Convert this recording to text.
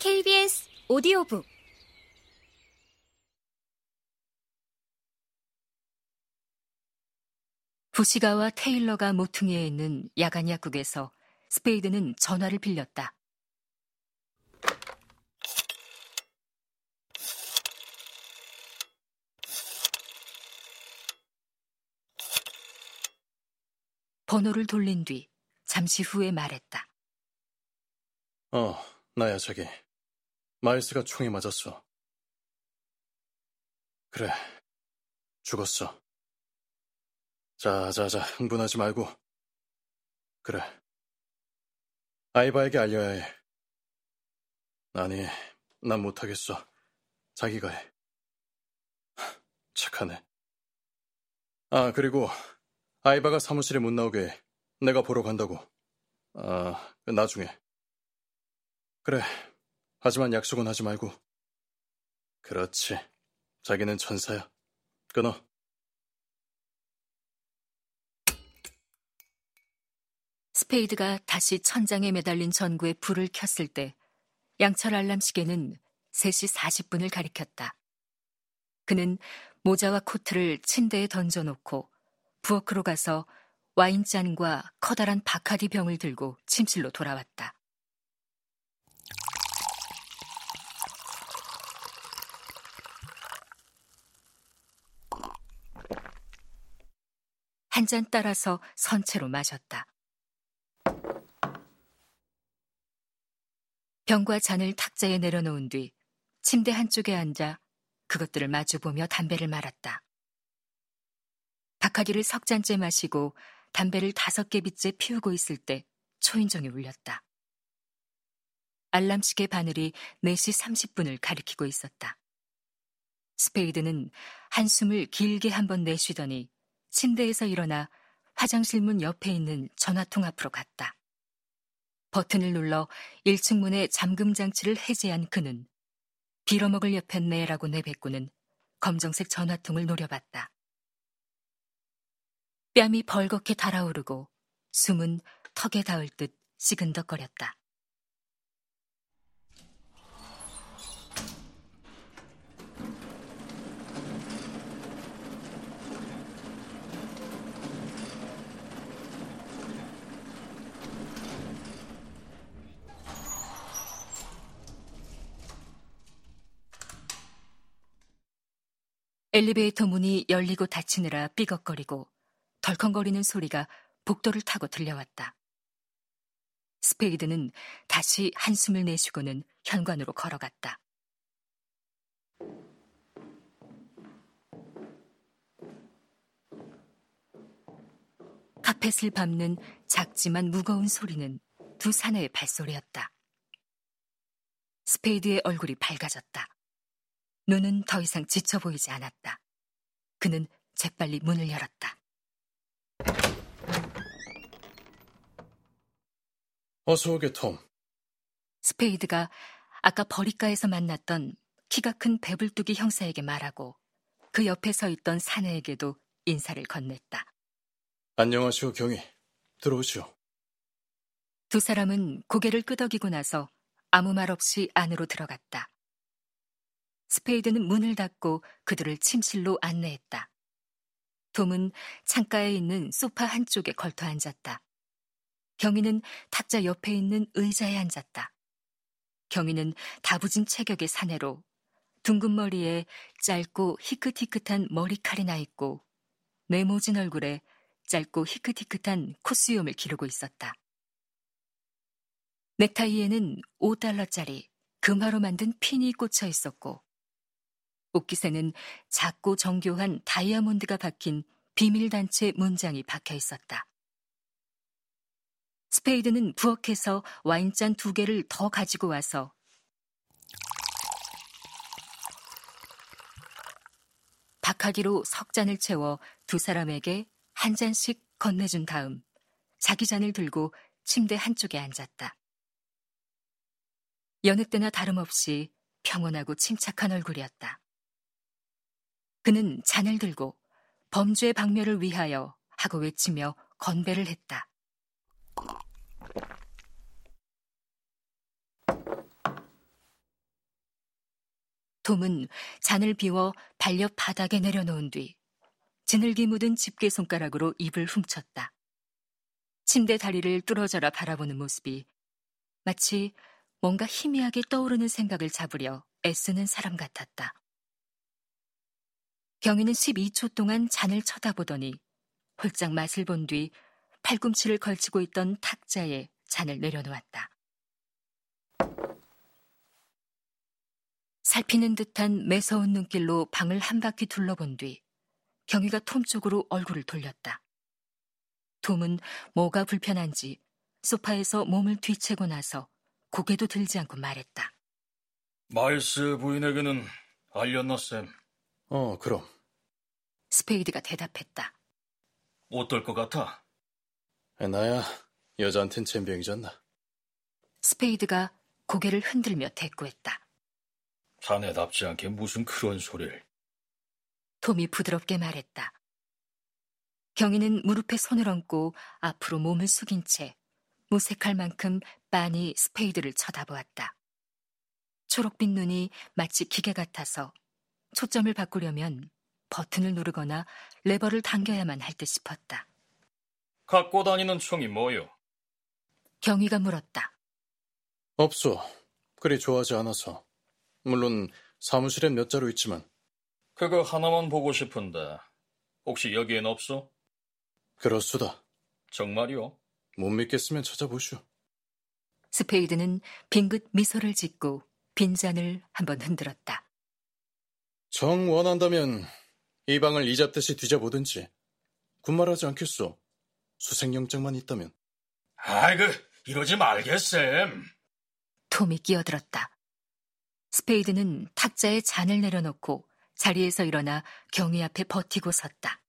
KBS 오디오북 부시가와 테일러가 모퉁이에 있는 야간 약국에서 스페이드는 전화를 빌렸다. 번호를 돌린 뒤 잠시 후에 말했다. 어, 나야 자기. 마일스가 총에 맞았어. 그래, 죽었어. 자 자 자, 흥분하지 말고. 그래. 아이바에게 알려야 해. 아니, 난 못하겠어. 자기가 해. 착하네. 아, 그리고 아이바가 사무실에 못 나오게 해. 내가 보러 간다고. 아, 나중에. 그래. 하지만 약속은 하지 말고. 그렇지. 자기는 천사야. 끊어. 스페이드가 다시 천장에 매달린 전구에 불을 켰을 때 양철 알람 시계는 3시 40분을 가리켰다. 그는 모자와 코트를 침대에 던져놓고 부엌으로 가서 와인잔과 커다란 바카디 병을 들고 침실로 돌아왔다. 한 잔 따라서 선체로 마셨다. 병과 잔을 탁자에 내려놓은 뒤 침대 한쪽에 앉아 그것들을 마주보며 담배를 말았다. 바카디를 석 잔째 마시고 담배를 다섯 개비째 피우고 있을 때 초인종이 울렸다. 알람시계 바늘이 4시 30분을 가리키고 있었다. 스페이드는 한숨을 길게 한 번 내쉬더니 침대에서 일어나 화장실 문 옆에 있는 전화통 앞으로 갔다. 버튼을 눌러 1층 문의 잠금 장치를 해제한 그는 빌어먹을 옆에 내라고 내뱉고는 검정색 전화통을 노려봤다. 뺨이 벌겋게 달아오르고 숨은 턱에 닿을 듯 시근덕거렸다. 엘리베이터 문이 열리고 닫히느라 삐걱거리고 덜컹거리는 소리가 복도를 타고 들려왔다. 스페이드는 다시 한숨을 내쉬고는 현관으로 걸어갔다. 카펫을 밟는 작지만 무거운 소리는 두 사내의 발소리였다. 스페이드의 얼굴이 밝아졌다. 눈은 더 이상 지쳐 보이지 않았다. 그는 재빨리 문을 열었다. 어서 오게, 톰. 스페이드가 아까 버릿가에서 만났던 키가 큰 배불뚝이 형사에게 말하고 그 옆에 서 있던 사내에게도 인사를 건넸다. 안녕하시오, 경위. 들어오시오. 두 사람은 고개를 끄덕이고 나서 아무 말 없이 안으로 들어갔다. 스페이드는 문을 닫고 그들을 침실로 안내했다. 톰은 창가에 있는 소파 한쪽에 걸터 앉았다. 경위는 탁자 옆에 있는 의자에 앉았다. 경위는 다부진 체격의 사내로 둥근 머리에 짧고 희끗희끗한 머리칼이 나 있고 네모진 얼굴에 짧고 희끗희끗한 콧수염을 기르고 있었다. 넥타이에는 5달러짜리 금화로 만든 핀이 꽂혀 있었고 옷깃에는 작고 정교한 다이아몬드가 박힌 비밀단체 문장이 박혀 있었다. 스페이드는 부엌에서 와인잔 두 개를 더 가지고 와서 박하기로 석 잔을 채워 두 사람에게 한 잔씩 건네준 다음 자기 잔을 들고 침대 한쪽에 앉았다. 여느 때나 다름없이 평온하고 침착한 얼굴이었다. 그는 잔을 들고 범죄 박멸을 위하여 하고 외치며 건배를 했다. 톰은 잔을 비워 발려 바닥에 내려놓은 뒤 지늘기 묻은 집게 손가락으로 입을 훔쳤다. 침대 다리를 뚫어져라 바라보는 모습이 마치 뭔가 희미하게 떠오르는 생각을 잡으려 애쓰는 사람 같았다. 경희는 12초 동안 잔을 쳐다보더니 홀짝 맛을 본 뒤 팔꿈치를 걸치고 있던 탁자에 잔을 내려놓았다. 살피는 듯한 매서운 눈길로 방을 한 바퀴 둘러본 뒤 경위가 톰 쪽으로 얼굴을 돌렸다. 톰은 뭐가 불편한지 소파에서 몸을 뒤채고 나서 고개도 들지 않고 말했다. 마일스 부인에게는 알렸나, 샘? 어, 그럼. 스페이드가 대답했다. 어떨 것 같아? 나야 여자한텐 젬병이잖나. 스페이드가 고개를 흔들며 대꾸했다. 자네답지 않게 무슨 그런 소리를. 톰이 부드럽게 말했다. 경위는 무릎에 손을 얹고 앞으로 몸을 숙인 채 무색할 만큼 빤히 스페이드를 쳐다보았다. 초록빛 눈이 마치 기계 같아서 초점을 바꾸려면 버튼을 누르거나 레버를 당겨야만 할 듯 싶었다. 갖고 다니는 총이 뭐요? 경위가 물었다. 없어. 그리 좋아하지 않아서. 물론 사무실엔 몇 자루 있지만. 그거 하나만 보고 싶은데 혹시 여기엔 없어? 그렇수다. 정말이요? 못 믿겠으면 찾아보슈. 스페이드는 빙긋 미소를 짓고 빈잔을 한번 흔들었다. 정 원한다면 이 방을 이잡듯이 뒤져보든지. 군말하지 않겠소. 수색영장만 있다면. 아이고, 이러지 말게, 샘. 톰이 끼어들었다. 스페이드는 탁자에 잔을 내려놓고 자리에서 일어나 경위 앞에 버티고 섰다.